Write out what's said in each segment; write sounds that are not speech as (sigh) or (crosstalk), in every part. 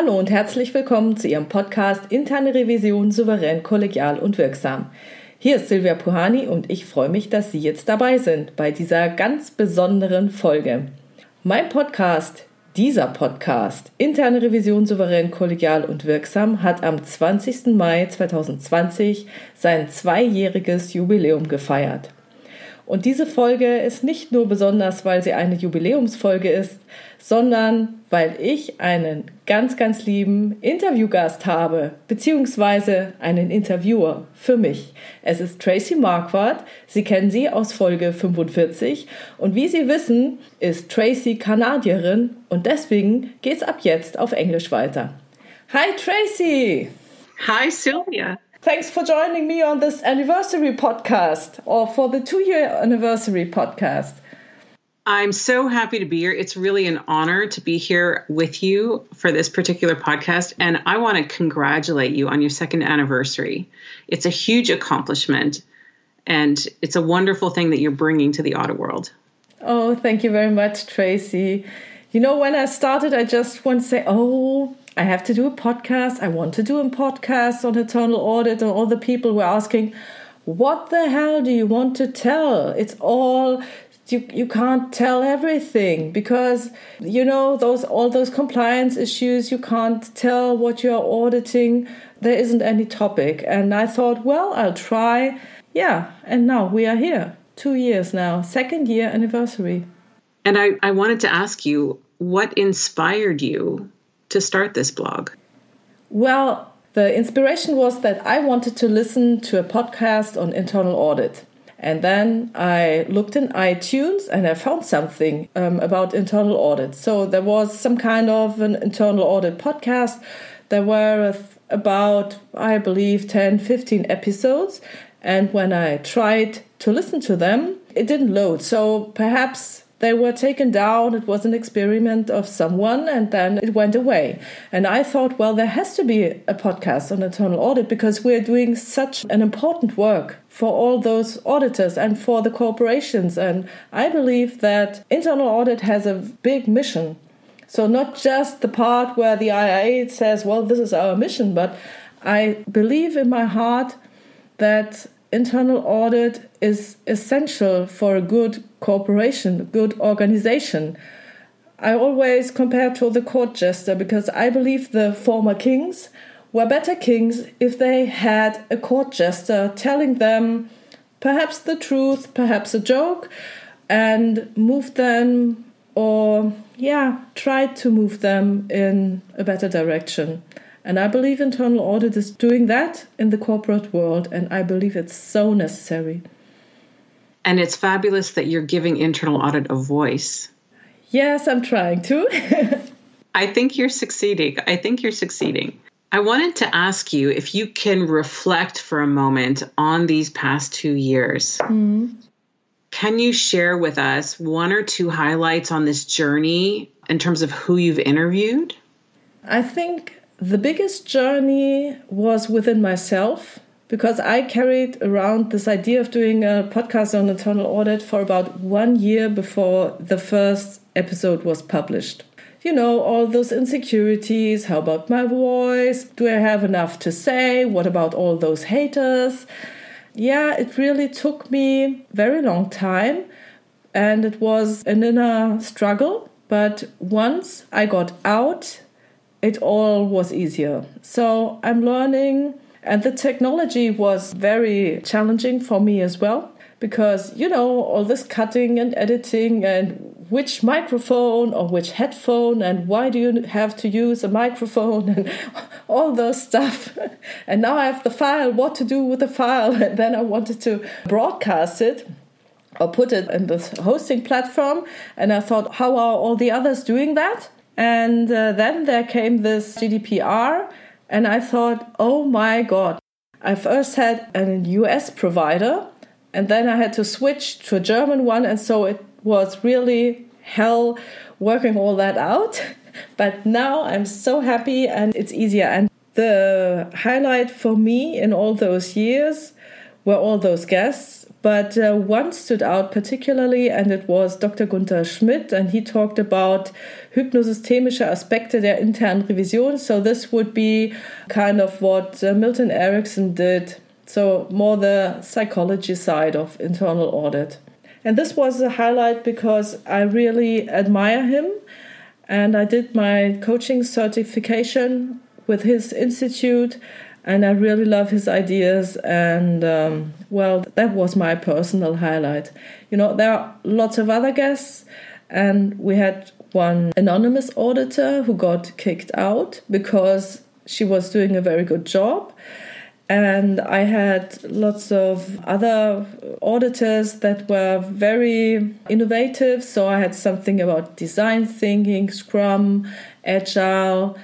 Hallo und herzlich willkommen zu Ihrem Podcast Interne Revision souverän, kollegial und wirksam. Hier ist Silvia Puhani und ich freue mich, dass Sie jetzt dabei sind bei dieser ganz besonderen Folge. Mein Podcast, dieser Podcast, Interne Revision souverän, kollegial und wirksam, hat am 20. Mai 2020 sein zweijähriges Jubiläum gefeiert. Und diese Folge ist nicht nur besonders, weil sie eine Jubiläumsfolge ist, sondern weil ich einen ganz, ganz lieben Interviewgast habe, beziehungsweise einen Interviewer für mich. Es ist Tracy Marquardt. Sie kennen sie aus Folge 45. Und wie Sie wissen, ist Tracy Kanadierin und deswegen geht's ab jetzt auf Englisch weiter. Hi Tracy! Hi Sylvia! Thanks for joining me on this anniversary podcast or for the two year anniversary podcast. I'm so happy to be here. It's really an honor to be here with you for this particular podcast. And I want to congratulate you on your second anniversary. It's a huge accomplishment, and it's a wonderful thing that you're bringing to the auto world. Oh, thank you very much, Tracy. You know, when I started, I just want to say, oh, I have to do a podcast. I want to do a podcast on internal audit, and all the people were asking, what the hell do you want to tell? It's all you, you can't tell everything because you know those all those compliance issues you can't tell what you're auditing. There isn't any topic. And i thought well i'll try. Yeah and now we are here. Two years now. Second year anniversary. And i, I wanted to ask you what inspired you to start this blog? Well, the inspiration was that I wanted to listen to a podcast on internal audit. And then I looked in iTunes and I found something um, about internal audit. So there was some kind of an internal audit podcast. There were about, I believe, 10, 15 episodes. And when I tried to listen to them, it didn't load. So perhaps they were taken down. It was an experiment of someone, and then it went away. And I thought, well, there has to be a podcast on internal audit because we're doing such an important work for all those auditors and for the corporations. And I believe that internal audit has a big mission. So, not just the part where the IIA says, well, this is our mission, but I believe in my heart that internal audit is essential for a good cooperation, good organization. I always compare to the court jester because I believe the former kings were better kings if they had a court jester telling them perhaps the truth, perhaps a joke, and move them or, yeah, try to move them in a better direction. And I believe internal audit is doing that in the corporate world, and I believe it's so necessary. And it's fabulous that you're giving internal audit a voice. Yes, I'm trying to. (laughs) I think you're succeeding. I think you're succeeding. I wanted to ask you if you can reflect for a moment on these past two years. Mm. Can you share with us one or two highlights on this journey in terms of who you've interviewed? I think the biggest journey was within myself because I carried around this idea of doing a podcast on internal audit for about one year before the first episode was published. You know, all those insecurities. How about my voice? Do I have enough to say? What about all those haters? Yeah, it really took me very long time and it was an inner struggle. But once I got out it all was easier. So I'm learning, and the technology was very challenging for me as well because you know all this cutting and editing and which microphone or which headphone and why do you have to use a microphone (laughs) and all those stuff. (laughs) And now i have the file what to do with the file? (laughs) And then i wanted to broadcast it or put it in this hosting platform. And i thought how are all the others doing that? And uh, then there came this GDPR, and I thought, oh my God. I first had a US provider, and then I had to switch to a German one, and so it was really hell working all that out. (laughs) But now I'm so happy and it's easier. And the highlight for me in all those years were all those guests but uh, one stood out particularly, and it was Dr. Gunther Schmidt, and he talked about hypnosystemische Aspekte der internen Revision. So this would be kind of what uh, Milton Erickson did. So more the psychology side of internal audit. And this was a highlight because I really admire him. And I did my coaching certification with his institute and I really love his ideas. And um, well, that was my personal highlight. You know, there are lots of other guests, and we had one anonymous auditor who got kicked out because she was doing a very good job. And I had lots of other auditors that were very innovative. So I had something about design thinking, Scrum, Agile,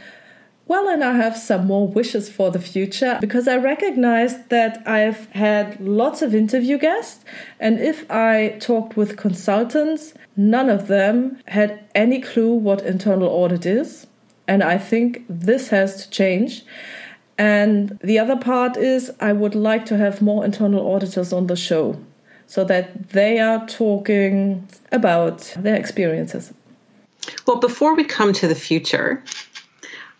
well, and I have some more wishes for the future because I recognize that I've had lots of interview guests, and if I talked with consultants, none of them had any clue what internal audit is. And I think this has to change. And the other part is, I would like to have more internal auditors on the show so that they are talking about their experiences. Well, before we come to the future,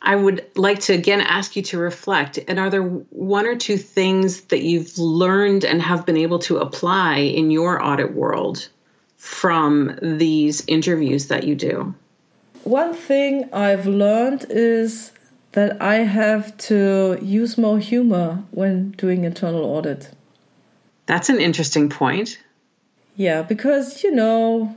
I would like to again ask you to reflect. And are there one or two things that you've learned and have been able to apply in your audit world from these interviews that you do? One thing I've learned is that I have to use more humor when doing internal audit. That's an interesting point. Yeah, because, you know,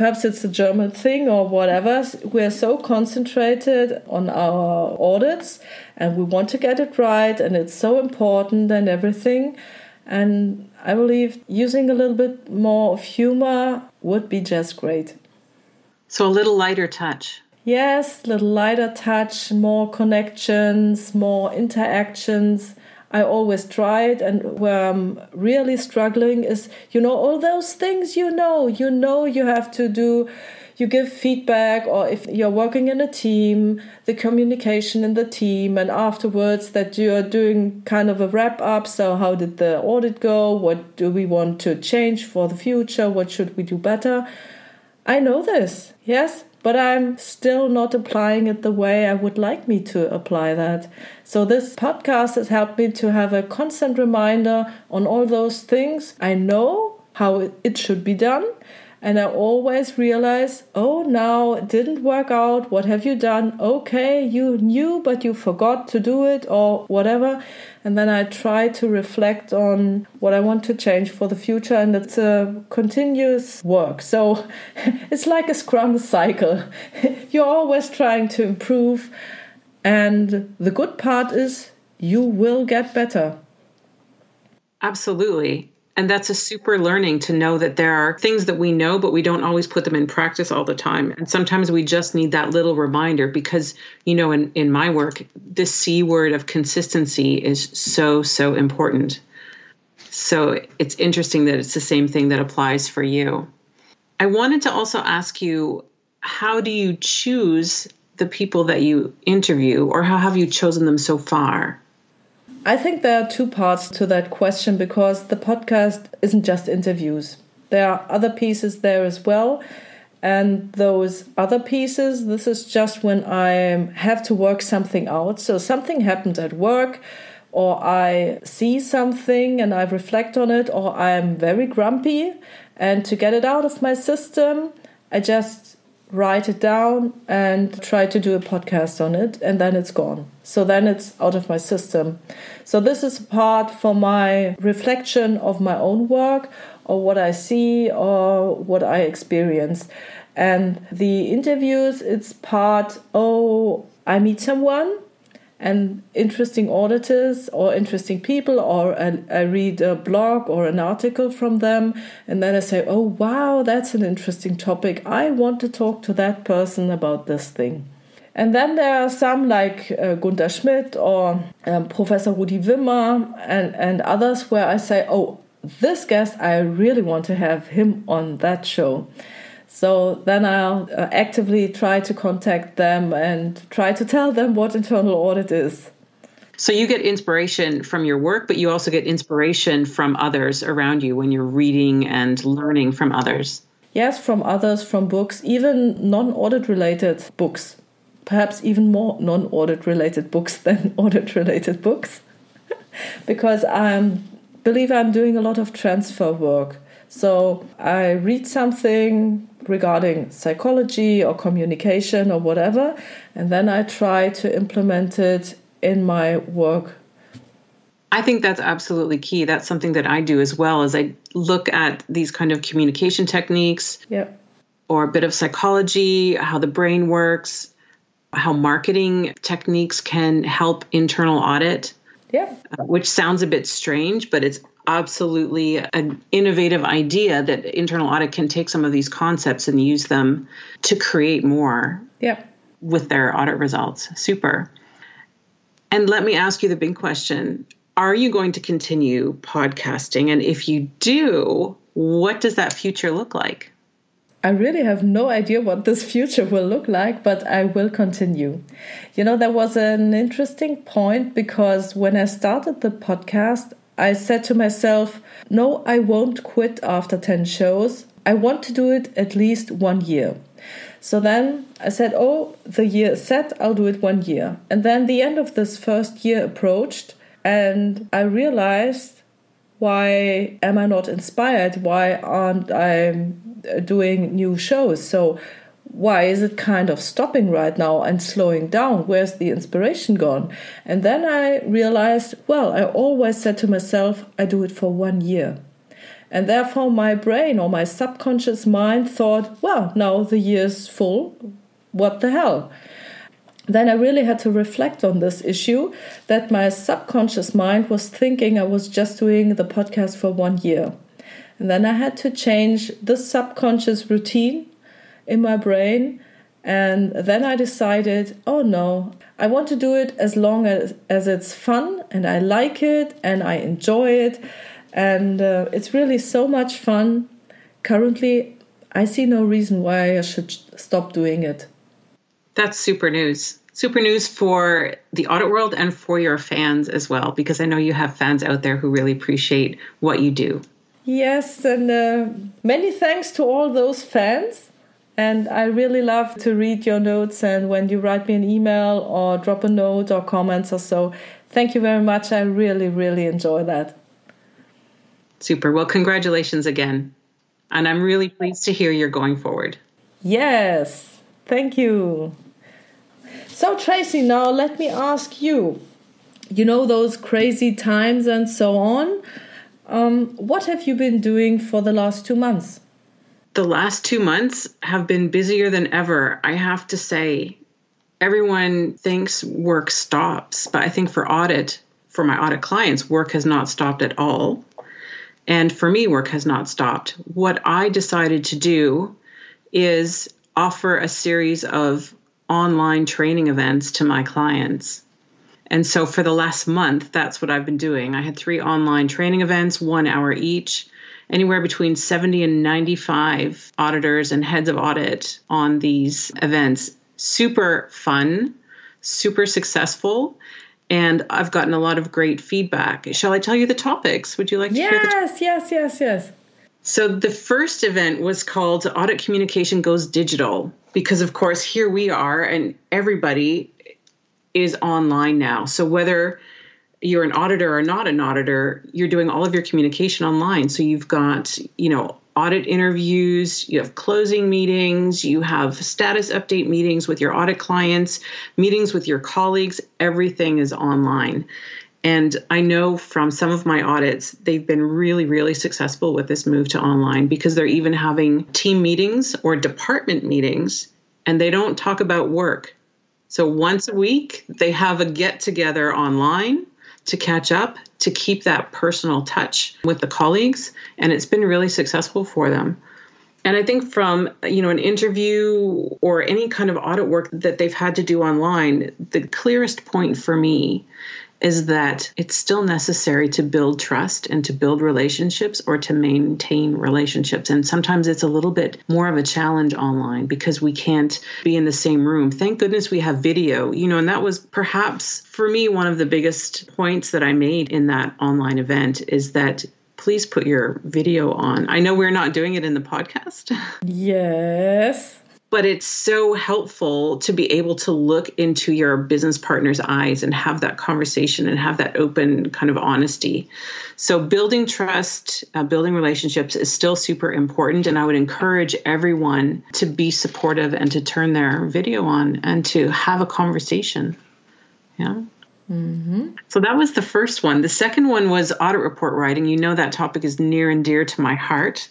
perhaps it's a German thing or whatever. We're so concentrated on our audits and we want to get it right and it's so important and everything. And I believe using a little bit more of humor would be just great. So a little lighter touch. Yes, a little lighter touch, more connections, more interactions. I always tried, and where I'm really struggling is, you know, all those things you know, you know, you have to do. You give feedback, or if you're working in a team, the communication in the team, and afterwards that you're doing kind of a wrap up. So, how did the audit go? What do we want to change for the future? What should we do better? I know this, yes, but I'm still not applying it the way I would like me to apply that. So, this podcast has helped me to have a constant reminder on all those things. I know how it should be done, and I always realize, oh, now it didn't work out. What have you done? Okay, you knew, but you forgot to do it, or whatever. And then I try to reflect on what I want to change for the future, and it's a continuous work. So (laughs) it's like a scrum cycle. (laughs) You're always trying to improve, and the good part is you will get better. Absolutely. And that's a super learning to know that there are things that we know, but we don't always put them in practice all the time. And sometimes we just need that little reminder because, you know, in, in my work, the C word of consistency is so, so important. So it's interesting that it's the same thing that applies for you. I wanted to also ask you how do you choose the people that you interview, or how have you chosen them so far? I think there are two parts to that question because the podcast isn't just interviews. There are other pieces there as well. And those other pieces, this is just when I have to work something out. So something happens at work, or I see something and I reflect on it, or I'm very grumpy. And to get it out of my system, I just write it down and try to do a podcast on it, and then it's gone. So then it's out of my system. So this is part for my reflection of my own work or what I see or what I experience. And the interviews, it's part, oh, I meet someone and interesting auditors or interesting people, or I, I, read a blog or an article from them, and then I say, Oh, wow, that's an interesting topic. I want to talk to that person about this thing. And then there are some like uh, Gunther Schmidt or um, Professor Rudi Wimmer and, and others where I say, Oh, this guest, I really want to have him on that show. So then I'll uh, actively try to contact them and try to tell them what internal audit is. So you get inspiration from your work, but you also get inspiration from others around you when you're reading and learning from others. Yes, from others, from books, even non audit related books. Perhaps even more non audit related books (laughs) than audit related books. (laughs) because I believe I'm doing a lot of transfer work. So I read something regarding psychology or communication or whatever, and then I try to implement it in my work I think that's absolutely key. That's something that I do as well as I look at these kind of communication techniques yep. or a bit of psychology, how the brain works, how marketing techniques can help internal audit. Yeah. Uh, which sounds a bit strange, but it's absolutely an innovative idea that internal audit can take some of these concepts and use them to create more yeah. with their audit results. Super. And let me ask you the big question are you going to continue podcasting? And if you do, what does that future look like? I really have no idea what this future will look like, but I will continue. You know, there was an interesting point because when I started the podcast, I said to myself, no, I won't quit after 10 shows. I want to do it at least one year. So then I said, oh, the year is set, I'll do it one year. And then the end of this first year approached, and I realized why am I not inspired? Why aren't I uh, doing new shows? So why is it kind of stopping right now and slowing down? Where's the inspiration gone? And then I realized, well, I always said to myself, I do it for one year. And therefore, my brain or my subconscious mind thought, well, now the year's full. What the hell? then I really had to reflect on this issue that my subconscious mind was thinking I was just doing the podcast for one year. And then I had to change the subconscious routine in my brain. And then I decided, oh no, I want to do it as long as, as it's fun and I like it and I enjoy it. And uh, it's really so much fun. Currently, I see no reason why I should stop doing it. That's super news super news for the audit world and for your fans as well, because I know you have fans out there who really appreciate what you do. Yes, and uh, many thanks to all those fans. And I really love to read your notes and when you write me an email or drop a note or comments or so. Thank you very much. I really, really enjoy that. Super. Well, congratulations again. And I'm really pleased to hear you're going forward. Yes. Thank you. So, Tracy, now let me ask you you know, those crazy times and so on. Um, what have you been doing for the last two months? The last two months have been busier than ever, I have to say. Everyone thinks work stops, but I think for audit, for my audit clients, work has not stopped at all. And for me, work has not stopped. What I decided to do is offer a series of online training events to my clients. And so for the last month, that's what I've been doing. I had three online training events, one hour each, anywhere between 70 and 95 auditors and heads of audit on these events. Super fun, super successful. And I've gotten a lot of great feedback. Shall I tell you the topics? Would you like to yes, yes, yes, yes. So the first event was called Audit Communication Goes Digital because of course here we are and everybody is online now. So whether you're an auditor or not an auditor, you're doing all of your communication online. So you've got, you know, audit interviews, you have closing meetings, you have status update meetings with your audit clients, meetings with your colleagues, everything is online. And I know from some of my audits, they've been really, really successful with this move to online because they're even having team meetings or department meetings and they don't talk about work. So once a week, they have a get together online to catch up, to keep that personal touch with the colleagues. And it's been really successful for them. And I think from you know an interview or any kind of audit work that they've had to do online, the clearest point for me is that it's still necessary to build trust and to build relationships or to maintain relationships. And sometimes it's a little bit more of a challenge online because we can't be in the same room. Thank goodness we have video, you know, and that was perhaps for me one of the biggest points that I made in that online event is that please put your video on. I know we're not doing it in the podcast. (laughs) Yes but it's so helpful to be able to look into your business partner's eyes and have that conversation and have that open kind of honesty. So, building trust, uh, building relationships is still super important. And I would encourage everyone to be supportive and to turn their video on and to have a conversation. Yeah. Mm-hmm. So that was the first one. The second one was audit report writing. You know, that topic is near and dear to my heart.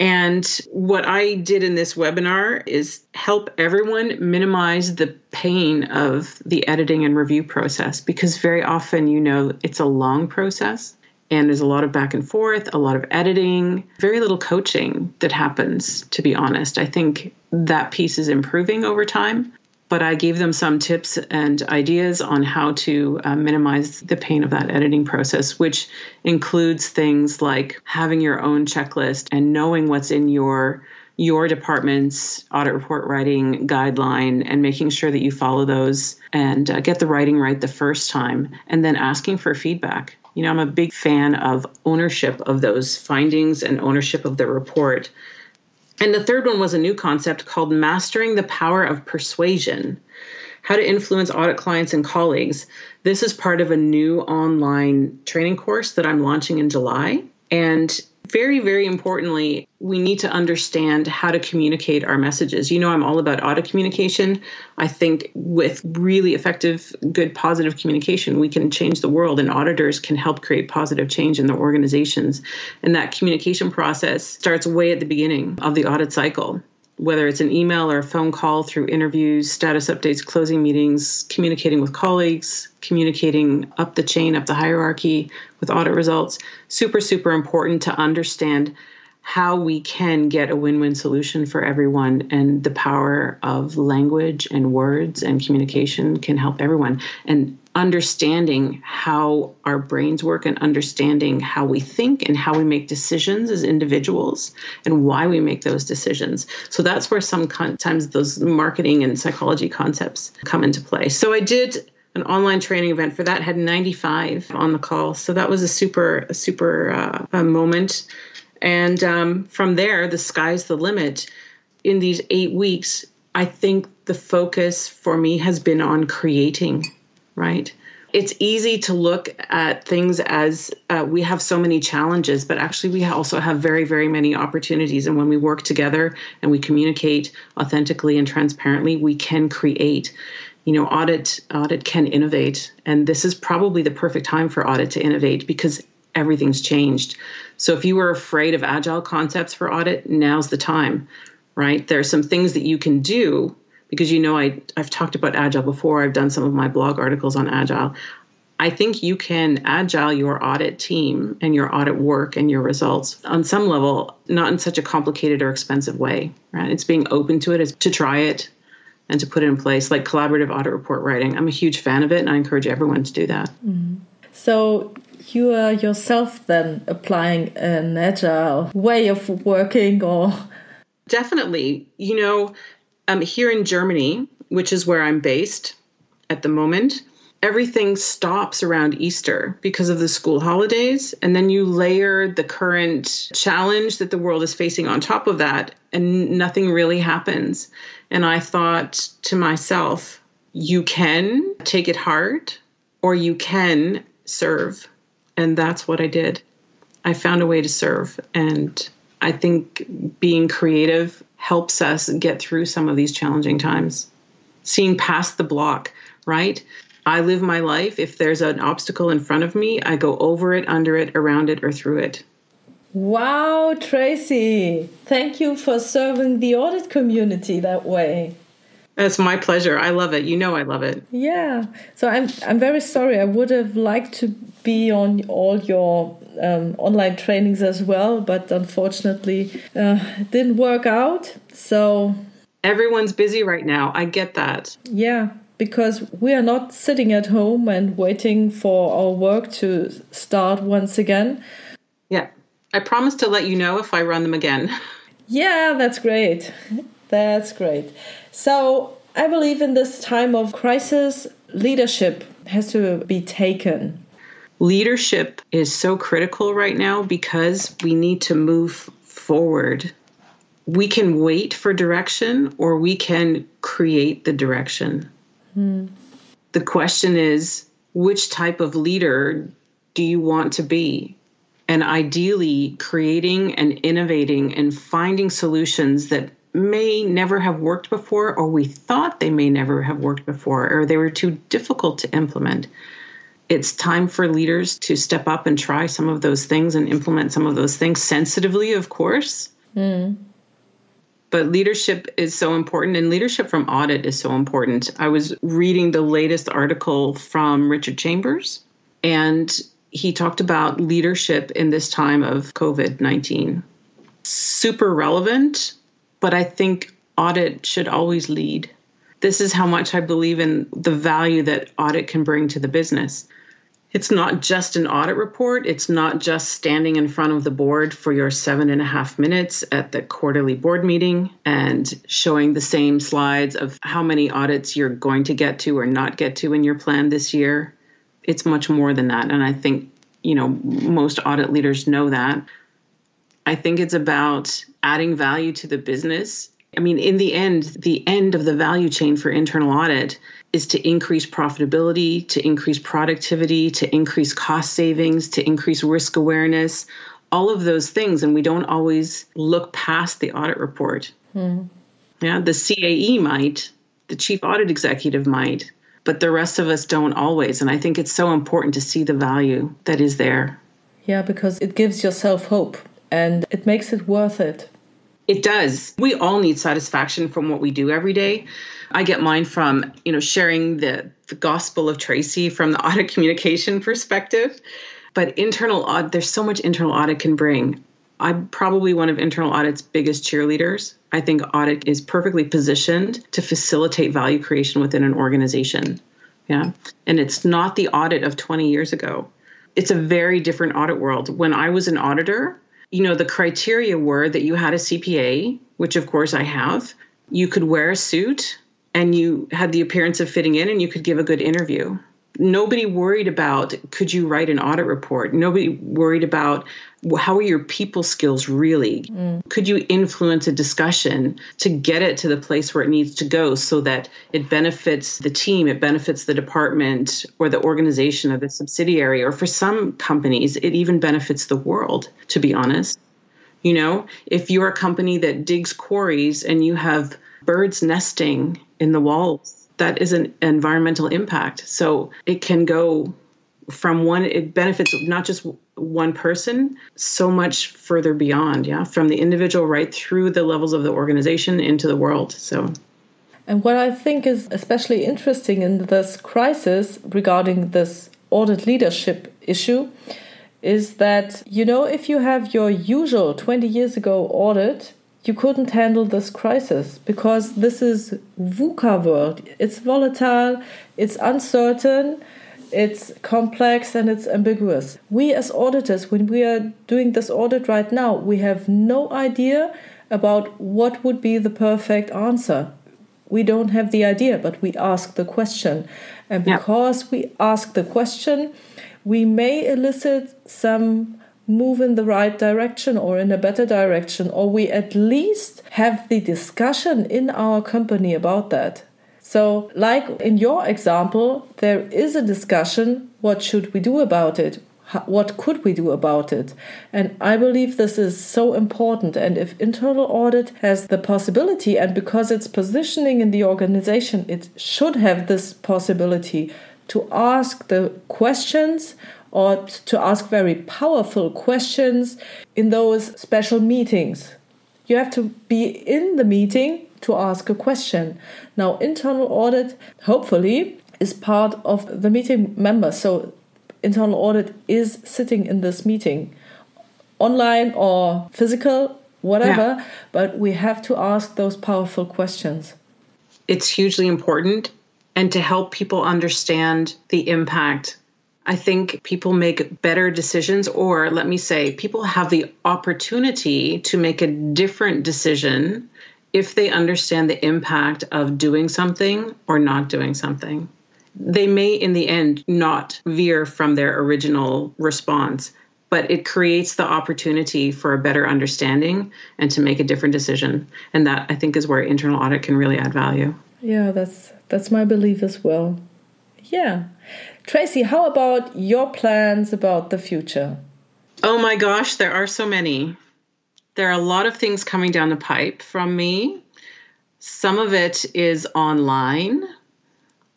And what I did in this webinar is help everyone minimize the pain of the editing and review process because very often, you know, it's a long process and there's a lot of back and forth, a lot of editing, very little coaching that happens, to be honest. I think that piece is improving over time but I gave them some tips and ideas on how to uh, minimize the pain of that editing process, which includes things like having your own checklist and knowing what's in your your department's audit report writing guideline and making sure that you follow those and uh, get the writing right the first time and then asking for feedback. You know, I'm a big fan of ownership of those findings and ownership of the report and the third one was a new concept called Mastering the Power of Persuasion How to Influence Audit Clients and Colleagues. This is part of a new online training course that I'm launching in July. And very, very importantly, we need to understand how to communicate our messages. You know, I'm all about audit communication. I think with really effective, good, positive communication, we can change the world, and auditors can help create positive change in their organizations. And that communication process starts way at the beginning of the audit cycle whether it's an email or a phone call through interviews, status updates, closing meetings, communicating with colleagues, communicating up the chain, up the hierarchy with audit results, super, super important to understand how we can get a win win solution for everyone. And the power of language and words and communication can help everyone. And understanding how our brains work and understanding how we think and how we make decisions as individuals and why we make those decisions. So that's where sometimes those marketing and psychology concepts come into play. So I did an online training event for that had 95 on the call so that was a super a super uh, a moment and um, from there, the sky's the limit. In these eight weeks, I think the focus for me has been on creating, right? It's easy to look at things as uh, we have so many challenges, but actually, we also have very, very many opportunities. And when we work together and we communicate authentically and transparently, we can create you know audit audit can innovate and this is probably the perfect time for audit to innovate because everything's changed. So if you were afraid of agile concepts for audit, now's the time, right? There are some things that you can do because you know I, I've talked about agile before. I've done some of my blog articles on agile. I think you can agile your audit team and your audit work and your results on some level, not in such a complicated or expensive way, right? It's being open to it, is to try it and to put it in place, like collaborative audit report writing. I'm a huge fan of it, and I encourage everyone to do that. Mm-hmm. So you are yourself then applying an agile way of working or? Definitely. You know um, here in germany which is where i'm based at the moment everything stops around easter because of the school holidays and then you layer the current challenge that the world is facing on top of that and nothing really happens. And i thought to myself you can take it hard or you can serve and that's what I did. I found a way to serve. And I think being creative helps us get through some of these challenging times. Seeing past the block, right? I live my life. If there's an obstacle in front of me, I go over it, under it, around it, or through it. Wow, Tracy. Thank you for serving the audit community that way. It's my pleasure. I love it. You know I love it. Yeah. So I'm I'm very sorry. I would have liked to be on all your um, online trainings as well, but unfortunately, uh, it didn't work out. So everyone's busy right now. I get that. Yeah. because we are not sitting at home and waiting for our work to start once again. Yeah. I promise to let you know if I run them again. (laughs) Yeah, that's great. That's great. So, I believe in this time of crisis, leadership has to be taken. Leadership is so critical right now because we need to move forward. We can wait for direction or we can create the direction. Hmm. The question is which type of leader do you want to be? And ideally, creating and innovating and finding solutions that may never have worked before, or we thought they may never have worked before, or they were too difficult to implement. It's time for leaders to step up and try some of those things and implement some of those things sensitively, of course. Mm. But leadership is so important, and leadership from audit is so important. I was reading the latest article from Richard Chambers, and he talked about leadership in this time of COVID 19. Super relevant but I think audit should always lead. This is how much I believe in the value that audit can bring to the business. It's not just an audit report. It's not just standing in front of the board for your seven and a half minutes at the quarterly board meeting and showing the same slides of how many audits you're going to get to or not get to in your plan this year. It's much more than that. And I think, you know, most audit leaders know that. I think it's about adding value to the business. I mean, in the end, the end of the value chain for internal audit is to increase profitability, to increase productivity, to increase cost savings, to increase risk awareness, all of those things. And we don't always look past the audit report. Hmm. Yeah, the CAE might, the chief audit executive might, but the rest of us don't always. And I think it's so important to see the value that is there. Yeah, because it gives yourself hope and it makes it worth it. It does. We all need satisfaction from what we do every day. I get mine from, you know, sharing the, the gospel of Tracy from the (laughs) audit communication perspective. But internal audit, there's so much internal audit can bring. I'm probably one of internal audit's biggest cheerleaders. I think audit is perfectly positioned to facilitate value creation within an organization. Yeah. And it's not the audit of 20 years ago. It's a very different audit world. When I was an auditor, you know, the criteria were that you had a CPA, which of course I have. You could wear a suit and you had the appearance of fitting in and you could give a good interview. Nobody worried about could you write an audit report? Nobody worried about how are your people skills really? Mm. Could you influence a discussion to get it to the place where it needs to go so that it benefits the team, it benefits the department or the organization of the subsidiary, or for some companies, it even benefits the world, to be honest. You know, if you're a company that digs quarries and you have birds nesting in the walls, that is an environmental impact. So it can go from one, it benefits not just one person so much further beyond yeah from the individual right through the levels of the organization into the world so and what i think is especially interesting in this crisis regarding this audit leadership issue is that you know if you have your usual 20 years ago audit you couldn't handle this crisis because this is VUCA world. It's volatile, it's uncertain, it's complex and it's ambiguous. We, as auditors, when we are doing this audit right now, we have no idea about what would be the perfect answer. We don't have the idea, but we ask the question. And because yeah. we ask the question, we may elicit some move in the right direction or in a better direction, or we at least have the discussion in our company about that. So, like in your example, there is a discussion what should we do about it? What could we do about it? And I believe this is so important. And if internal audit has the possibility, and because it's positioning in the organization, it should have this possibility to ask the questions or to ask very powerful questions in those special meetings. You have to be in the meeting to ask a question. Now, internal audit, hopefully, is part of the meeting members. So, internal audit is sitting in this meeting, online or physical, whatever, yeah. but we have to ask those powerful questions. It's hugely important. and to help people understand the impact. I think people make better decisions, or let me say, people have the opportunity to make a different decision if they understand the impact of doing something or not doing something. They may, in the end, not veer from their original response, but it creates the opportunity for a better understanding and to make a different decision. And that I think is where internal audit can really add value. Yeah, that's that's my belief as well. Yeah. Tracy, how about your plans about the future? Oh my gosh, there are so many. There are a lot of things coming down the pipe from me. Some of it is online.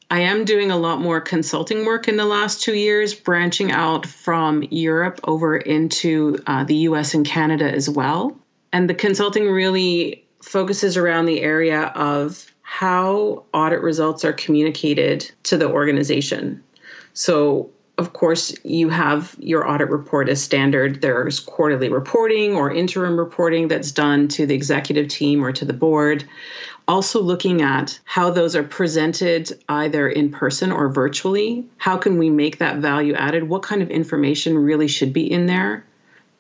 I am doing a lot more consulting work in the last two years, branching out from Europe over into uh, the US and Canada as well. And the consulting really focuses around the area of how audit results are communicated to the organization. So, of course, you have your audit report as standard. There's quarterly reporting or interim reporting that's done to the executive team or to the board. Also, looking at how those are presented either in person or virtually. How can we make that value added? What kind of information really should be in there?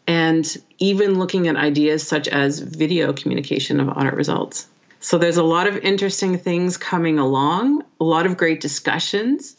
And even looking at ideas such as video communication of audit results. So, there's a lot of interesting things coming along, a lot of great discussions.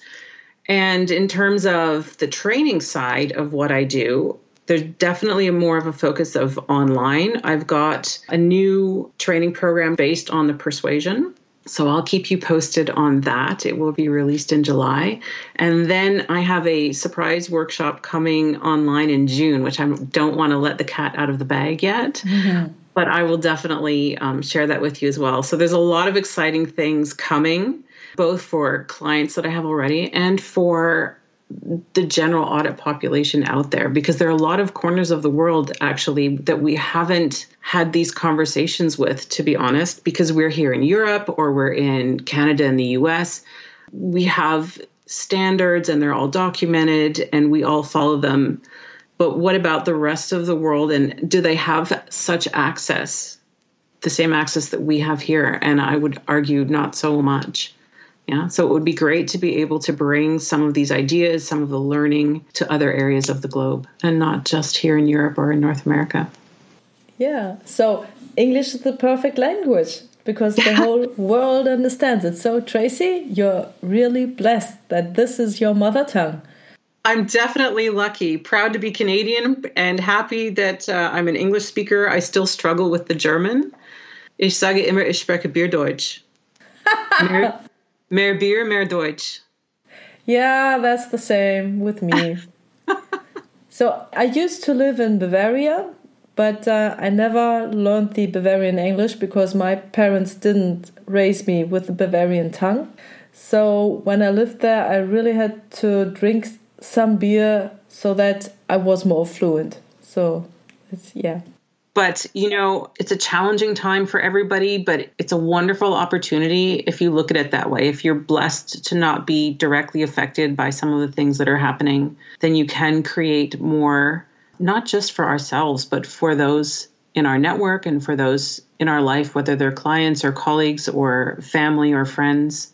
And in terms of the training side of what I do, there's definitely more of a focus of online. I've got a new training program based on the persuasion. So I'll keep you posted on that. It will be released in July. And then I have a surprise workshop coming online in June, which I don't want to let the cat out of the bag yet. Mm-hmm. But I will definitely um, share that with you as well. So there's a lot of exciting things coming both for clients that I have already and for the general audit population out there because there are a lot of corners of the world actually that we haven't had these conversations with to be honest because we're here in Europe or we're in Canada and the US we have standards and they're all documented and we all follow them but what about the rest of the world and do they have such access the same access that we have here and I would argue not so much yeah, so it would be great to be able to bring some of these ideas, some of the learning to other areas of the globe and not just here in Europe or in North America. Yeah, so English is the perfect language because the (laughs) whole world understands it. So, Tracy, you're really blessed that this is your mother tongue. I'm definitely lucky, proud to be Canadian, and happy that uh, I'm an English speaker. I still struggle with the German. Ich sage immer, ich spreche Bierdeutsch. (laughs) Mehr Bier, mehr Deutsch. Yeah, that's the same with me. (laughs) so I used to live in Bavaria, but uh, I never learned the Bavarian English because my parents didn't raise me with the Bavarian tongue. So when I lived there, I really had to drink some beer so that I was more fluent. So it's yeah. But, you know, it's a challenging time for everybody, but it's a wonderful opportunity if you look at it that way. If you're blessed to not be directly affected by some of the things that are happening, then you can create more, not just for ourselves, but for those in our network and for those in our life, whether they're clients or colleagues or family or friends.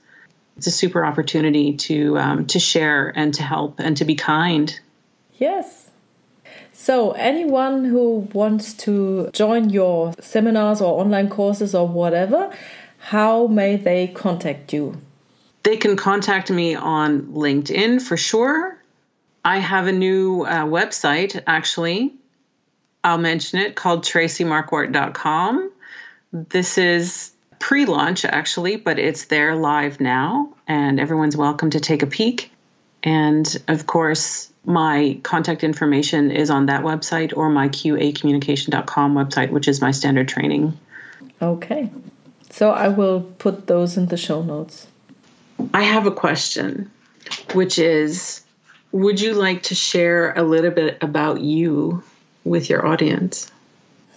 It's a super opportunity to um, to share and to help and to be kind. Yes, so, anyone who wants to join your seminars or online courses or whatever, how may they contact you? They can contact me on LinkedIn for sure. I have a new uh, website actually. I'll mention it called tracymarquardt.com. This is pre launch actually, but it's there live now, and everyone's welcome to take a peek. And of course, my contact information is on that website or my qacommunication.com website, which is my standard training. Okay. So I will put those in the show notes. I have a question, which is Would you like to share a little bit about you with your audience?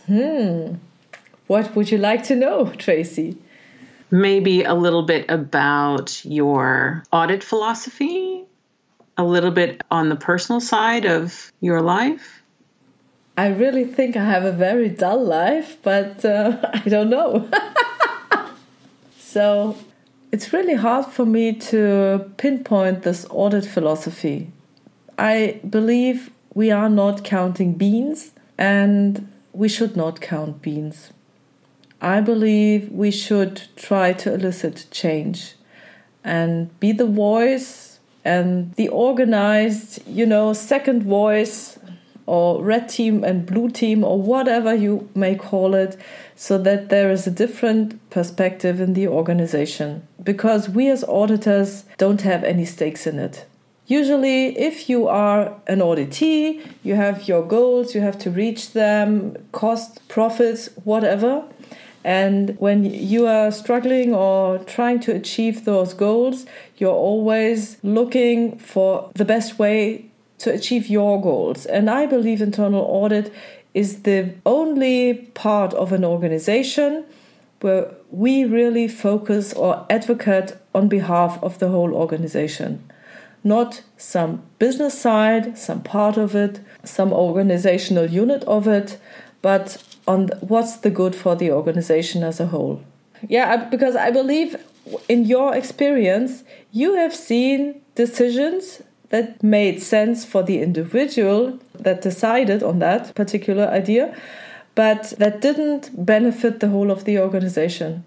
Hmm. What would you like to know, Tracy? Maybe a little bit about your audit philosophy a little bit on the personal side of your life? I really think I have a very dull life, but uh, (laughs) I don't know. (laughs) so, it's really hard for me to pinpoint this audit philosophy. I believe we are not counting beans and we should not count beans. I believe we should try to elicit change and be the voice and the organized, you know, second voice or red team and blue team or whatever you may call it so that there is a different perspective in the organization because we as auditors don't have any stakes in it. Usually, if you are an auditee, you have your goals, you have to reach them, cost, profits, whatever. And when you are struggling or trying to achieve those goals, you're always looking for the best way to achieve your goals. And I believe internal audit is the only part of an organization where we really focus or advocate on behalf of the whole organization. Not some business side, some part of it, some organizational unit of it, but on what's the good for the organization as a whole. Yeah, because I believe in your experience, you have seen decisions that made sense for the individual that decided on that particular idea, but that didn't benefit the whole of the organization.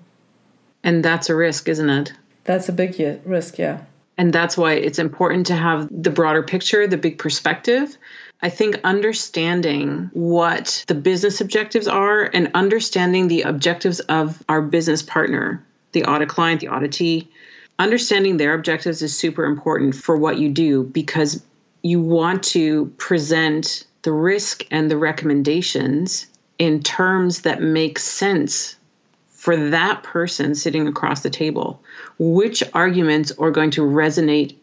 And that's a risk, isn't it? That's a big risk, yeah. And that's why it's important to have the broader picture, the big perspective. I think understanding what the business objectives are and understanding the objectives of our business partner, the audit client, the auditee, understanding their objectives is super important for what you do because you want to present the risk and the recommendations in terms that make sense for that person sitting across the table. Which arguments are going to resonate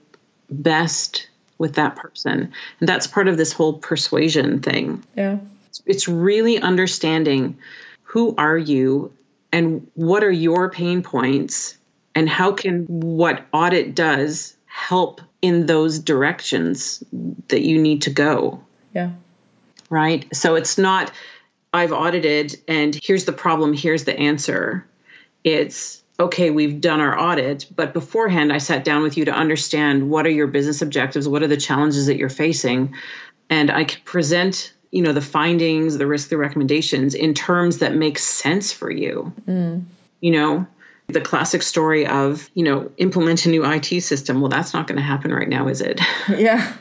best with that person? And that's part of this whole persuasion thing. Yeah. It's really understanding who are you and what are your pain points and how can what audit does help in those directions that you need to go yeah right so it's not i've audited and here's the problem here's the answer it's okay we've done our audit but beforehand i sat down with you to understand what are your business objectives what are the challenges that you're facing and i can present you know the findings the risk the recommendations in terms that make sense for you mm. you know the classic story of, you know, implement a new IT system. Well, that's not going to happen right now, is it? (laughs) Yeah.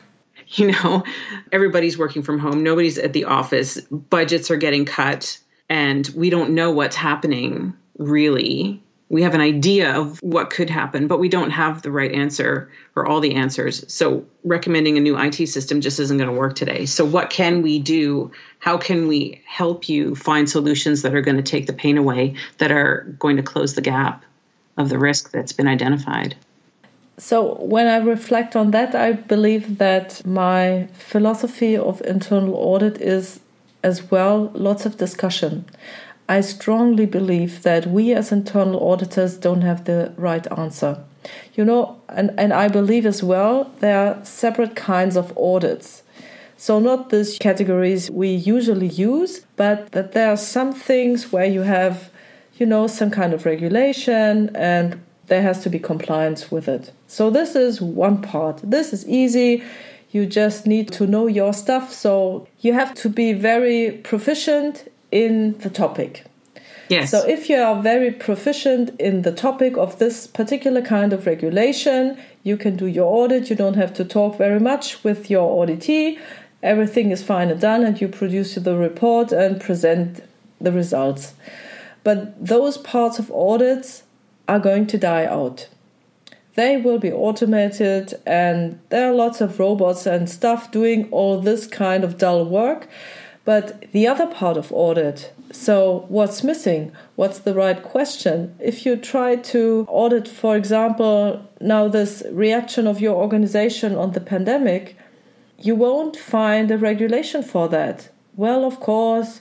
you know, everybody's working from home, nobody's at the office, budgets are getting cut, and we don't know what's happening really. We have an idea of what could happen, but we don't have the right answer or all the answers. So, recommending a new IT system just isn't going to work today. So, what can we do? How can we help you find solutions that are going to take the pain away, that are going to close the gap of the risk that's been identified? So, when I reflect on that, I believe that my philosophy of internal audit is as well lots of discussion. I strongly believe that we as internal auditors don't have the right answer. You know, and, and I believe as well there are separate kinds of audits. So, not these categories we usually use, but that there are some things where you have, you know, some kind of regulation and there has to be compliance with it. So, this is one part. This is easy. You just need to know your stuff. So, you have to be very proficient in the topic. Yes. So if you are very proficient in the topic of this particular kind of regulation, you can do your audit. You don't have to talk very much with your auditee. Everything is fine and done, and you produce the report and present the results. But those parts of audits are going to die out. They will be automated, and there are lots of robots and stuff doing all this kind of dull work. But the other part of audit, so what's missing? What's the right question? If you try to audit, for example, now this reaction of your organization on the pandemic, you won't find a regulation for that. Well, of course,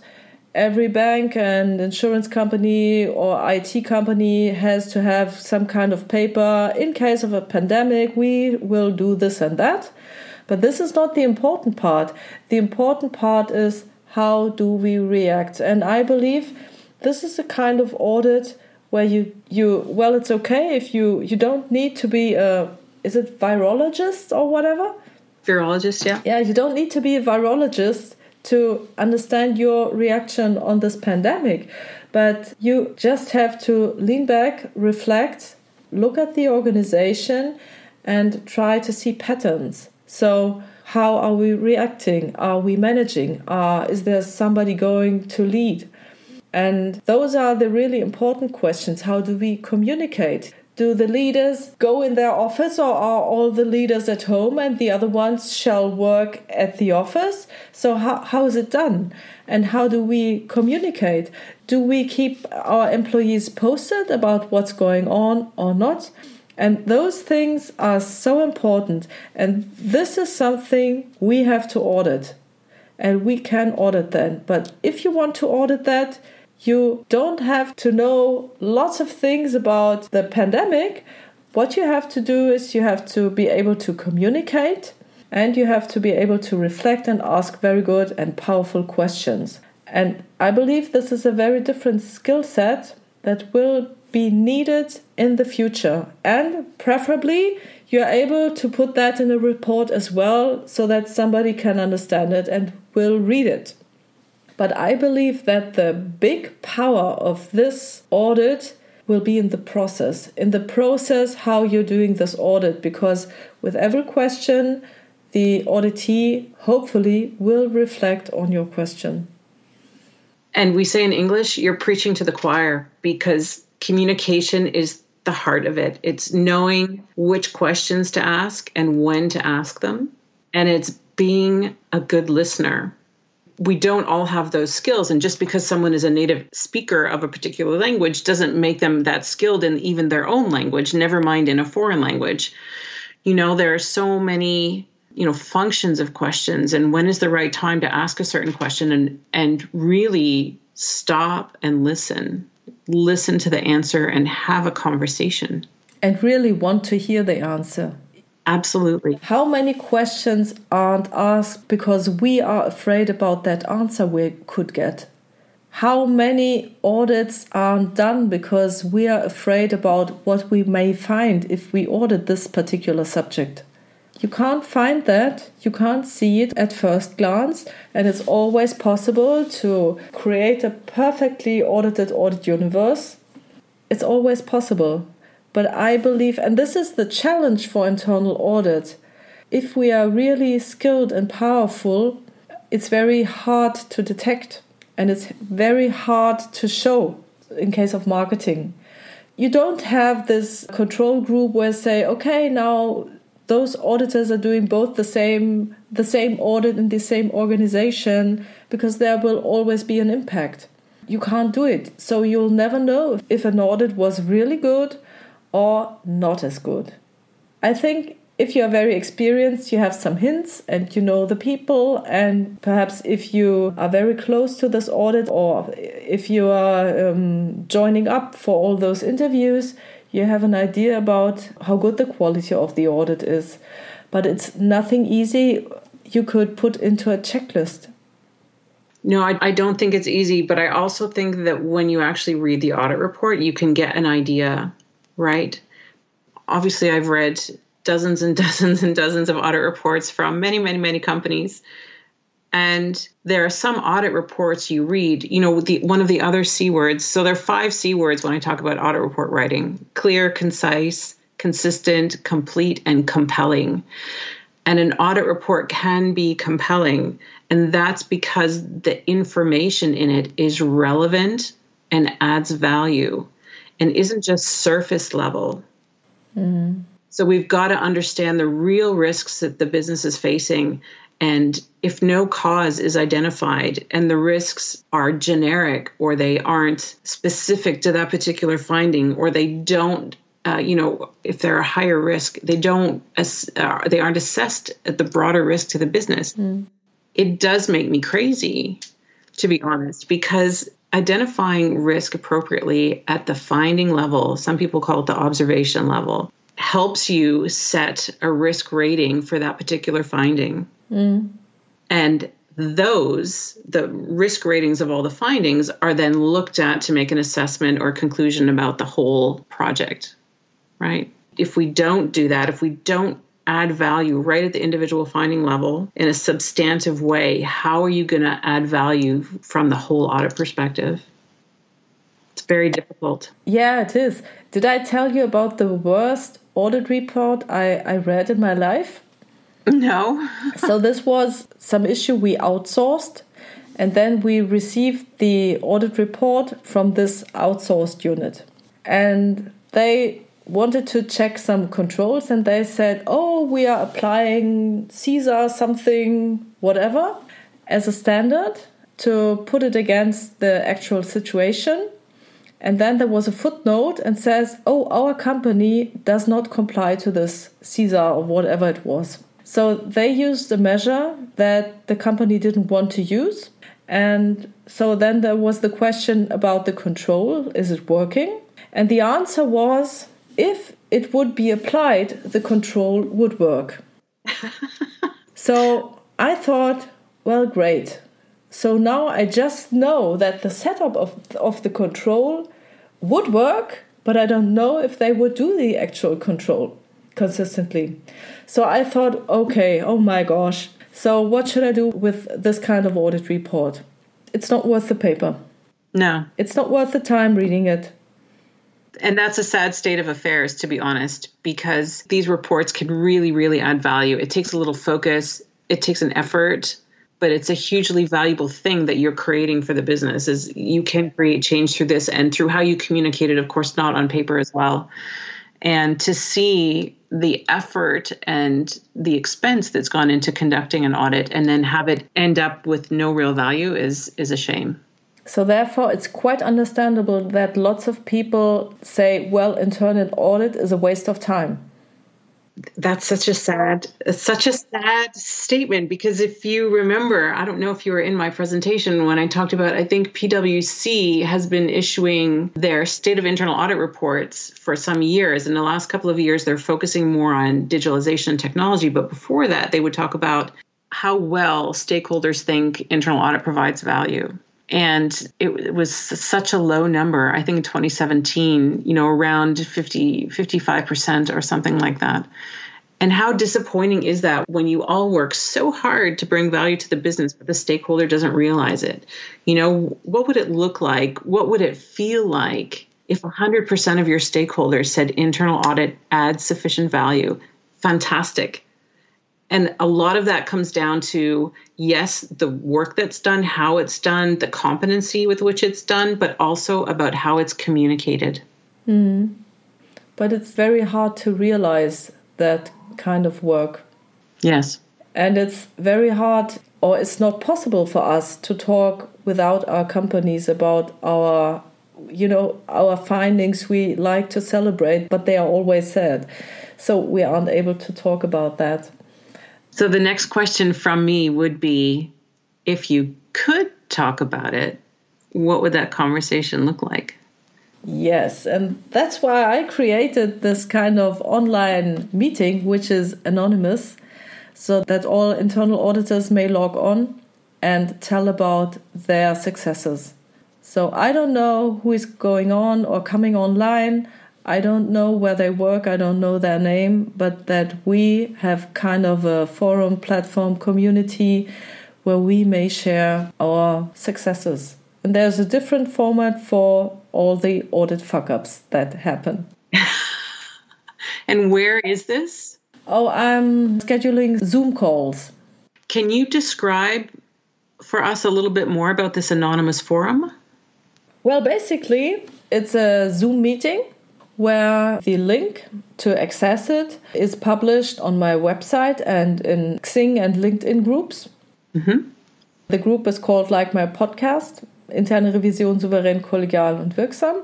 every bank and insurance company or IT company has to have some kind of paper. In case of a pandemic, we will do this and that. But this is not the important part. The important part is how do we react? And I believe this is a kind of audit where you you well it's okay if you you don't need to be a is it virologist or whatever? Virologist yeah. Yeah you don't need to be a virologist to understand your reaction on this pandemic but you just have to lean back reflect look at the organization and try to see patterns. So how are we reacting are we managing uh, is there somebody going to lead and those are the really important questions. How do we communicate? Do the leaders go in their office or are all the leaders at home and the other ones shall work at the office? So, how, how is it done? And how do we communicate? Do we keep our employees posted about what's going on or not? And those things are so important. And this is something we have to audit. And we can audit that. But if you want to audit that, you don't have to know lots of things about the pandemic. What you have to do is you have to be able to communicate and you have to be able to reflect and ask very good and powerful questions. And I believe this is a very different skill set that will be needed in the future. And preferably, you're able to put that in a report as well so that somebody can understand it and will read it. But I believe that the big power of this audit will be in the process, in the process how you're doing this audit, because with every question, the auditee hopefully will reflect on your question. And we say in English, you're preaching to the choir because communication is the heart of it. It's knowing which questions to ask and when to ask them. And it's being a good listener we don't all have those skills and just because someone is a native speaker of a particular language doesn't make them that skilled in even their own language never mind in a foreign language you know there are so many you know functions of questions and when is the right time to ask a certain question and and really stop and listen listen to the answer and have a conversation and really want to hear the answer Absolutely. How many questions aren't asked because we are afraid about that answer we could get? How many audits aren't done because we are afraid about what we may find if we audit this particular subject? You can't find that, you can't see it at first glance, and it's always possible to create a perfectly audited audit universe. It's always possible. But I believe, and this is the challenge for internal audit, if we are really skilled and powerful, it's very hard to detect and it's very hard to show in case of marketing. You don't have this control group where say, okay, now those auditors are doing both the same the same audit in the same organization because there will always be an impact. You can't do it. So you'll never know if an audit was really good or not as good. I think if you are very experienced, you have some hints and you know the people. And perhaps if you are very close to this audit or if you are um, joining up for all those interviews, you have an idea about how good the quality of the audit is. But it's nothing easy you could put into a checklist. No, I, I don't think it's easy, but I also think that when you actually read the audit report, you can get an idea right? Obviously, I've read dozens and (laughs) dozens and dozens of audit reports from many, many, many companies. And there are some audit reports you read, you know, the one of the other C words. So there are five C words when I talk about audit report writing clear, concise, consistent, complete, and compelling. And an audit report can be compelling. And that's because the information in it is relevant and adds value and isn't just surface level. Mm. So we've got to understand the real risks that the business is facing. And if no cause is identified and the risks are generic or they aren't specific to that particular finding or they don't uh, you know, if they're a higher risk, they don't, uh, they aren't assessed at the broader risk to the business. Mm. It does make me crazy, to be honest, because identifying risk appropriately at the finding level, some people call it the observation level, helps you set a risk rating for that particular finding. Mm. And those, the risk ratings of all the findings, are then looked at to make an assessment or conclusion about the whole project, right? If we don't do that, if we don't add value right at the individual finding level in a substantive way, how are you going to add value from the whole audit perspective? It's very difficult. Yeah, it is. Did I tell you about the worst audit report I, I read in my life? No. (laughs) so this was some issue we outsourced and then we received the audit report from this outsourced unit. And they wanted to check some controls and they said, oh, we are applying CISA something, whatever, as a standard to put it against the actual situation. And then there was a footnote and says, oh, our company does not comply to this CISA or whatever it was. So they used a measure that the company didn't want to use. And so then there was the question about the control is it working? And the answer was if it would be applied, the control would work. (laughs) so I thought, well, great. So now I just know that the setup of, of the control would work, but I don't know if they would do the actual control consistently. So I thought, okay, oh my gosh. So what should I do with this kind of audit report? It's not worth the paper. No. It's not worth the time reading it. And that's a sad state of affairs, to be honest, because these reports can really, really add value. It takes a little focus, it takes an effort, but it's a hugely valuable thing that you're creating for the business is you can create change through this and through how you communicate it, of course, not on paper as well and to see the effort and the expense that's gone into conducting an audit and then have it end up with no real value is is a shame. So therefore it's quite understandable that lots of people say well internal audit is a waste of time that's such a sad such a sad statement because if you remember i don't know if you were in my presentation when i talked about i think pwc has been issuing their state of internal audit reports for some years. In the last couple of years they're focusing more on digitalization and technology. But before that they would talk about how well stakeholders think internal audit provides value and it, it, was such a low number i think in 2017 you know around 50 55% or something like that. And how disappointing is that when you all work so hard to bring value to the business but the stakeholder doesn't realize it? You know what would it look like? What would it feel like if 100% of your stakeholders said internal audit adds sufficient value? Fantastic and a lot of that comes down to yes the work that's done how it's done the competency with which it's done but also about how it's communicated. Mm. but it's very hard to realize that kind of work. Yes. And it's very hard or it's not possible for us to talk without our companies about our you know our findings. We like to celebrate but they are always sad so we aren't able to talk about that so the next question from me would be if you could talk about it, what would that conversation look like? Yes, and that's why I created this kind of online meeting, which is anonymous, so that all internal auditors may log on and tell about their successes. So I don't know who is going on or coming online. I don't know where they work, I don't know their name, but that we have kind of a forum platform community where we may share our successes. And there's a different format for all the audit fuck ups that happen. (laughs) and where is this? Oh, I'm scheduling Zoom calls. Can you describe for us a little bit more about this anonymous forum? Well, basically, it's a Zoom meeting where the link to access it is published on my website and in Xing and LinkedIn groups. Mm-hmm. The group is called like my podcast, Interne Revision souverän, kollegial und wirksam.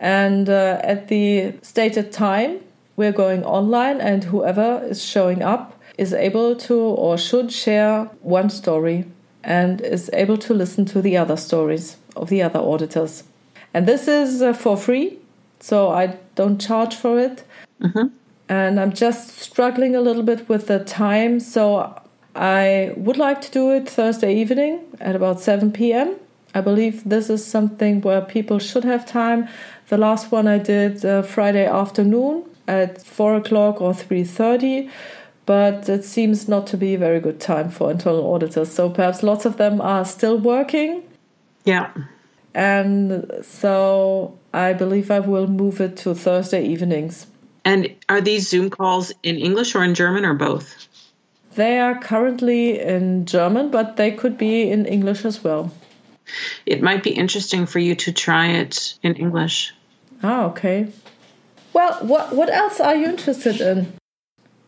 And uh, at the stated time, we're going online, and whoever is showing up is able to or should share one story and is able to listen to the other stories of the other auditors. And this is uh, for free so I don't charge for it. Mm-hmm. And I'm just struggling a little bit with the time. So I would like to do it Thursday evening at about 7 p.m. I believe this is something where people should have time. The last one I did uh, Friday afternoon at 4 o'clock or 3.30 but it seems not to be a very good time for internal auditors. So perhaps lots of them are still working. Yeah. And so I believe I will move it to Thursday evenings. And are these Zoom calls in English or in German or both? They are currently in German, but they could be in English as well. It might be interesting for you to try it in English. Ah, okay. Well, what what else are you interested in?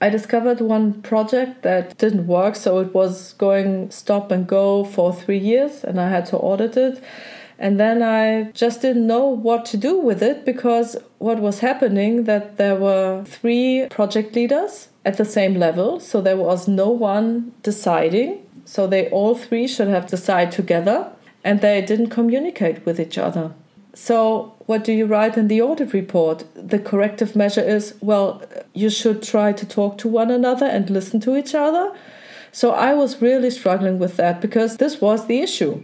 I discovered one project that didn't work, so it was going stop and go for three years, and I had to audit it. And then I just didn't know what to do with it because what was happening that there were three project leaders at the same level, so there was no one deciding. So they all three should have decided together, and they didn't communicate with each other. So, what do you write in the audit report? The corrective measure is well, you should try to talk to one another and listen to each other. So, I was really struggling with that because this was the issue.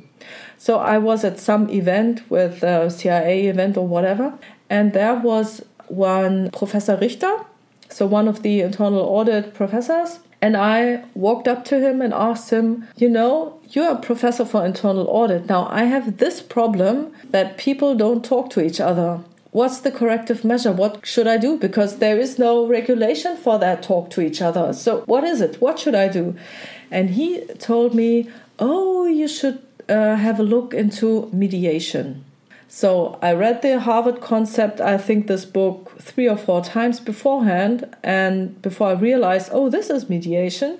So, I was at some event with a CIA event or whatever, and there was one Professor Richter, so one of the internal audit professors, and I walked up to him and asked him, You know, you're a professor for internal audit. Now, I have this problem that people don't talk to each other. What's the corrective measure? What should I do? Because there is no regulation for that talk to each other. So, what is it? What should I do? And he told me, Oh, you should uh, have a look into mediation. So I read the Harvard concept, I think this book three or four times beforehand, and before I realized, oh, this is mediation.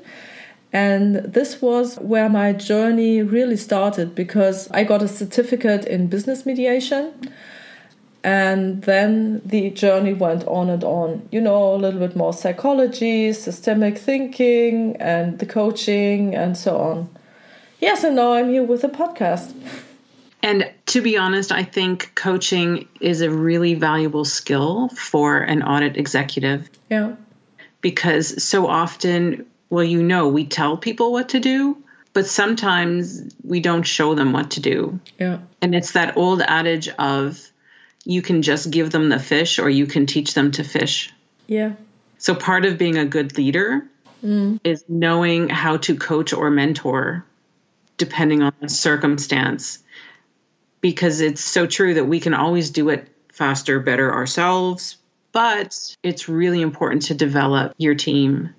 And this was where my journey really started because I got a certificate in business mediation. And then the journey went on and on. You know, a little bit more psychology, systemic thinking, and the coaching, and so on. Yes, and now I'm here with a podcast. And to be honest, I think coaching is a really valuable skill for an audit executive. Yeah. Because so often, well, you know, we tell people what to do, but sometimes we don't show them what to do. Yeah. And it's that old adage of you can just give them the fish or you can teach them to fish. Yeah. So part of being a good leader mm. is knowing how to coach or mentor depending on the circumstance because it's so true that we can always do it faster, better ourselves. But it's really important to develop your team.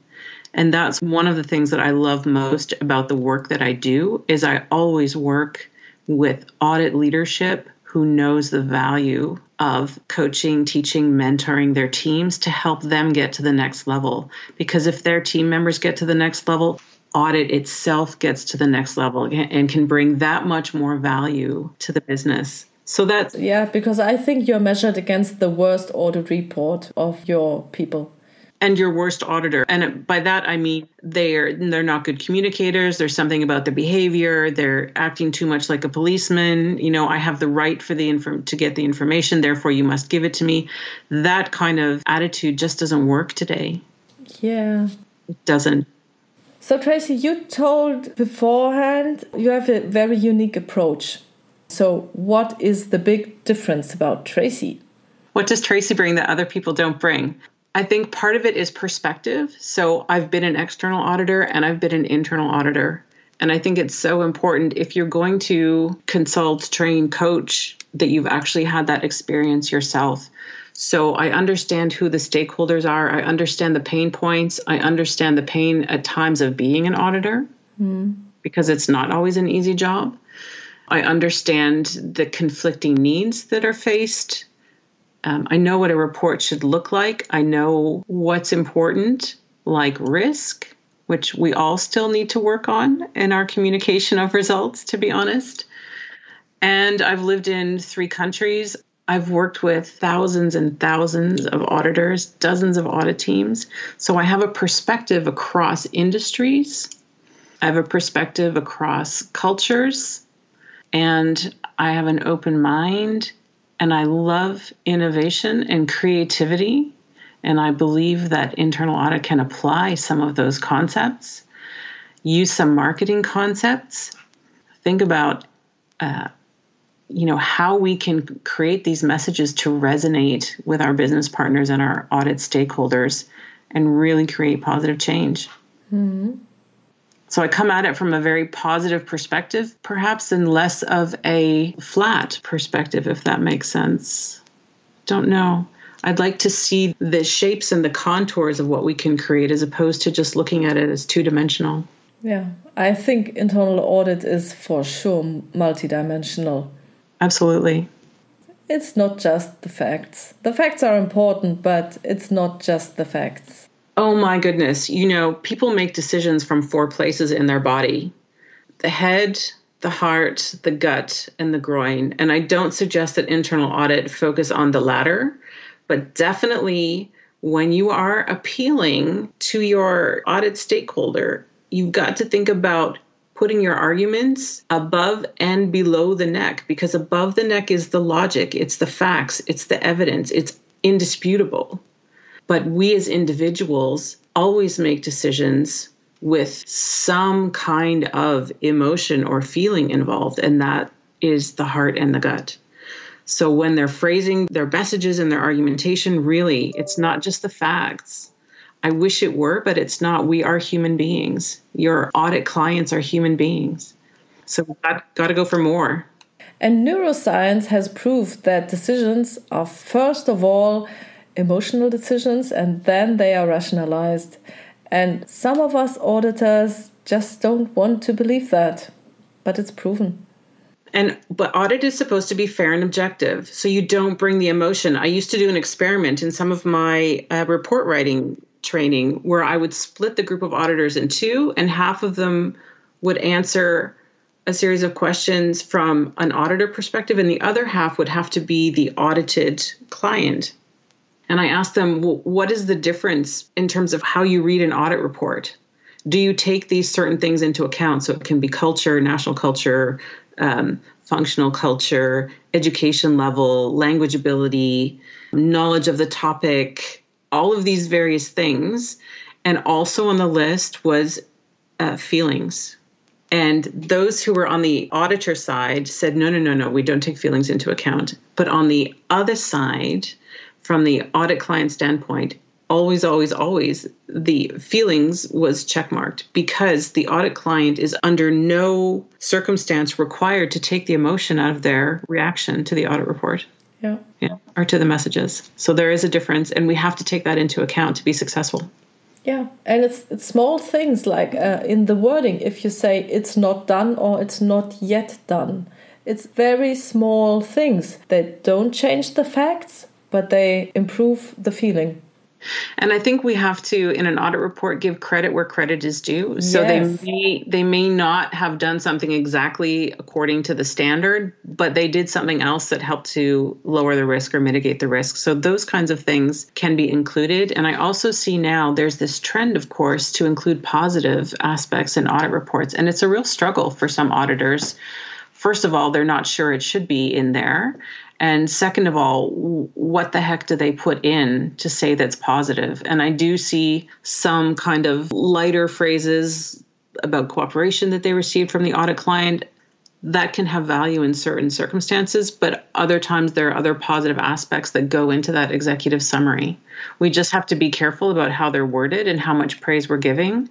And that's one of the things that I love most about the work that I do is I always work with audit leadership who knows the value of coaching, teaching, mentoring their teams to help them get to the next level. Because if their team members get to the next level, audit itself gets to the next level and can bring that much more value to the business. So that's yeah, because I think you're measured against the worst audit report of your people and your worst auditor. And by that I mean they're they're not good communicators. There's something about their behavior. They're acting too much like a policeman. You know, I have the right for the inform to get the information. Therefore, you must give it to me. That kind of attitude just doesn't work today. Yeah, it doesn't. So, Tracy, you told beforehand you have a very unique approach. So, what is the big difference about Tracy? What does Tracy bring that other people don't bring? I think part of it is perspective. So, I've been an external auditor and I've been an internal auditor. And I think it's so important if you're going to consult, train, coach, that you've actually had that experience yourself. So I understand who the stakeholders are. I understand the pain points. I understand the pain at times of being an auditor mm. because it's not always an easy job. I understand the conflicting needs that are faced. Um, I know what a report should look like. I know what's important, like risk, which we all still need to work on in our communication of results, to be honest. And I've lived in three countries. I've worked with thousands and thousands of auditors, dozens of audit teams. So I have a perspective across industries. I have a perspective across cultures. And I have an open mind. And I love innovation and creativity. And I believe that internal audit can apply some of those concepts. use some marketing concepts, think about uh, you know how we can create these messages to resonate with our business partners and our audit stakeholders and really create positive change. Mm-hmm. So I come at it from a very positive perspective, perhaps, and less of a flat perspective, if that makes sense. Don't know. I'd like to see the shapes and the contours of what we can create as opposed to just looking at it as two dimensional. Yeah, I think internal audit is for sure multidimensional. Absolutely. It's not just the facts. The facts are important, but it's not just the facts. Oh my goodness. You know, people make decisions from four places in their body the head, the heart, the gut, and the groin. And I don't suggest that internal audit focus on the latter, but definitely when you are appealing to your audit stakeholder, you've got to think about putting your arguments above and below the neck because above the neck is the logic, it's the facts, it's the evidence, it's indisputable. But we as individuals always make decisions with some kind of emotion or feeling involved, and that is the heart and the gut. So when they're phrasing their messages and their argumentation, really, it's not just the facts. I wish it were, but it's not. We are human beings. Your audit clients are human beings. So we've got, to go for more. And neuroscience has proved that decisions are, first of all, emotional decisions and then they are rationalized. And some of us auditors just don't want to believe that, but it's proven. And but audit is supposed to be fair and objective, so you don't bring the emotion. I used to do an experiment in some of my uh, report writing training where I would split the group of auditors in two, and half of them would answer a series of questions from an auditor perspective, and the other half would have to be the audited client. And I asked them, well, what is the difference in terms of how you read an audit report? Do you take these certain things into account? So it can be culture, national culture, um, functional culture, education level, language ability, knowledge of the topic, all of these various things. And also on the list was uh, feelings. And those who were on the auditor side said, no, no, no, no, we don't take feelings into account. But on the other side, from the audit client standpoint, always, always, always the feelings was checkmarked because the audit client is under no circumstance required to take the emotion out of their reaction to the audit report. Yeah. Yeah. Or to the messages. So there is a difference, and we have to take that into account to be successful. Yeah, and it's, it's small things like uh, in the wording, if you say it's not done or it's not yet done, it's very small things that don't change the facts, but they improve the feeling. And I think we have to, in an audit report, give credit where credit is due. So yes. they may they may not have done something exactly according to the standard, but they did something else that helped to lower the risk or mitigate the risk. So those kinds of things can be included. And I also see now there's this trend, of course, to include positive aspects in audit reports, and it's a real struggle for some auditors. First of all, they're not sure it should be in there. And second of all, what the heck do they put in to say that's positive? And I do see some kind of lighter phrases about cooperation that they received from the audit client that can have value in certain circumstances, but other times there are other positive aspects that go into that executive summary. We just have to be careful about how they're worded and how much praise we're giving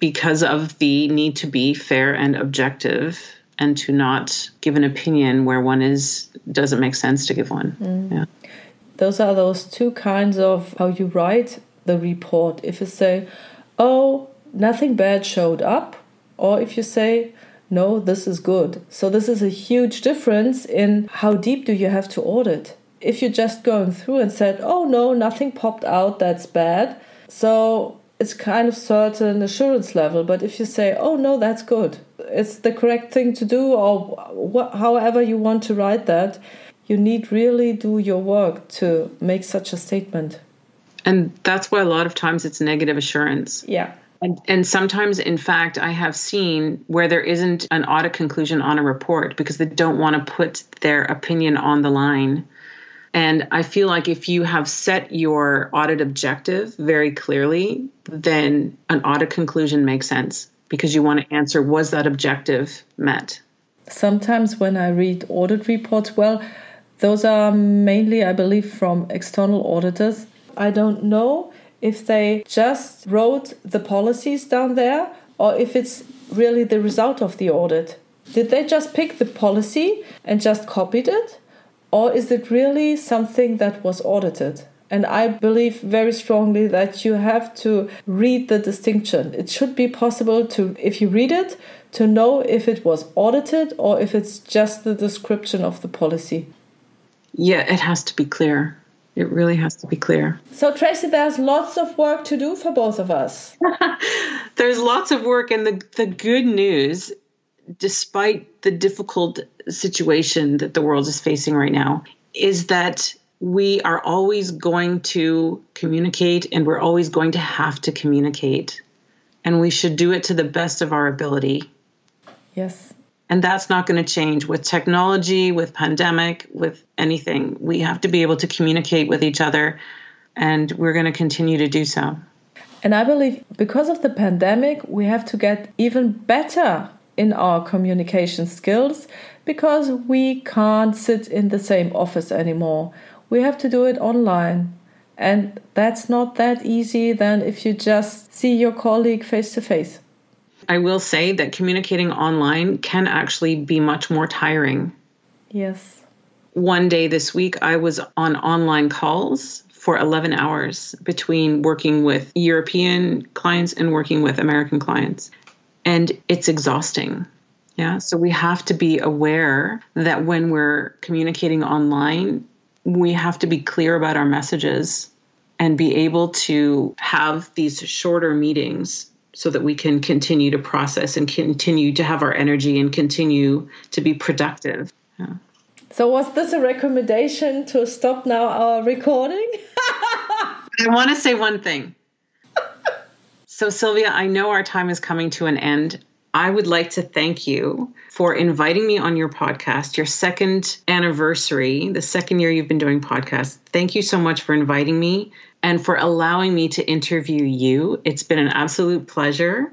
because of the need to be fair and objective and to not give an opinion where one is doesn't make sense to give one. Mm. Yeah. Those are those two kinds of how you write the report. If you say, "Oh, nothing bad showed up," or if you say, "No, this is good." So this is a huge difference in how deep do you have to audit. If you're just going through and said, "Oh no, nothing popped out that's bad," so it's kind of certain assurance level. But if you say, "Oh no, that's good," it's the correct thing to do or wh- however you want to write that you need really do your work to make such a statement. And that's why a lot of times it's negative assurance. Yeah. And, and sometimes in fact i have seen where there isn't an audit conclusion on a report because they don't want to put their opinion on the line. And I feel like if you have set your audit objective very clearly, then an audit conclusion makes sense because you want to answer was that objective met? Sometimes when I read audit reports, well, those are mainly, I believe, from external auditors. I don't know if they just wrote the policies down there or if it's really the result of the audit. Did they just pick the policy and just copied it? Or is it really something that was audited? And I believe very strongly that you have to read the distinction. It should be possible to, if you read it, to know if it was audited or if it's just the description of the policy. Yeah, it has to be clear. It really has to be clear. So, Tracy, there's lots of work to do for both of us. (laughs) there's lots of work, and the, the good news, despite the difficult situation that the world is facing right now, is that we are always going to communicate and we're always going to have to communicate. And we should do it to the best of our ability. Yes. And that's not going to change with technology, with pandemic, with anything. We have to be able to communicate with each other, and we're going to continue to do so. And I believe because of the pandemic, we have to get even better in our communication skills because we can't sit in the same office anymore. We have to do it online. And that's not that easy than if you just see your colleague face to face. I will say that communicating online can actually be much more tiring. Yes. One day this week, I was on online calls for 11 hours between working with European clients and working with American clients. And it's exhausting. Yeah. So we have to be aware that when we're communicating online, we have to be clear about our messages and be able to have these shorter meetings so that we can continue to process and continue to have our energy and continue to be productive. Yeah. So, was this a recommendation to stop now our recording? (laughs) I want to say one thing. (laughs) so, Sylvia, I know our time is coming to an end. I would like to thank you for inviting me on your podcast, your second anniversary, the second year you've been doing podcasts. Thank you so much for inviting me and for allowing me to interview you. It's been an absolute pleasure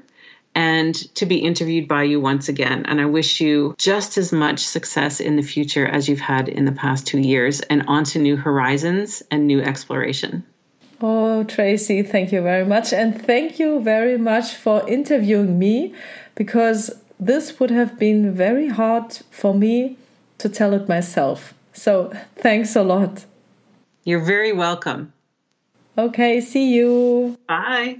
and to be interviewed by you once again. And I wish you just as much success in the future as you've had in the past two years and on to new horizons and new exploration. Oh, Tracy, thank you very much. And thank you very much for interviewing me because this would have been very hard for me to tell it myself. So (laughs) thanks a lot. You're very welcome. Okay, see you. Bye.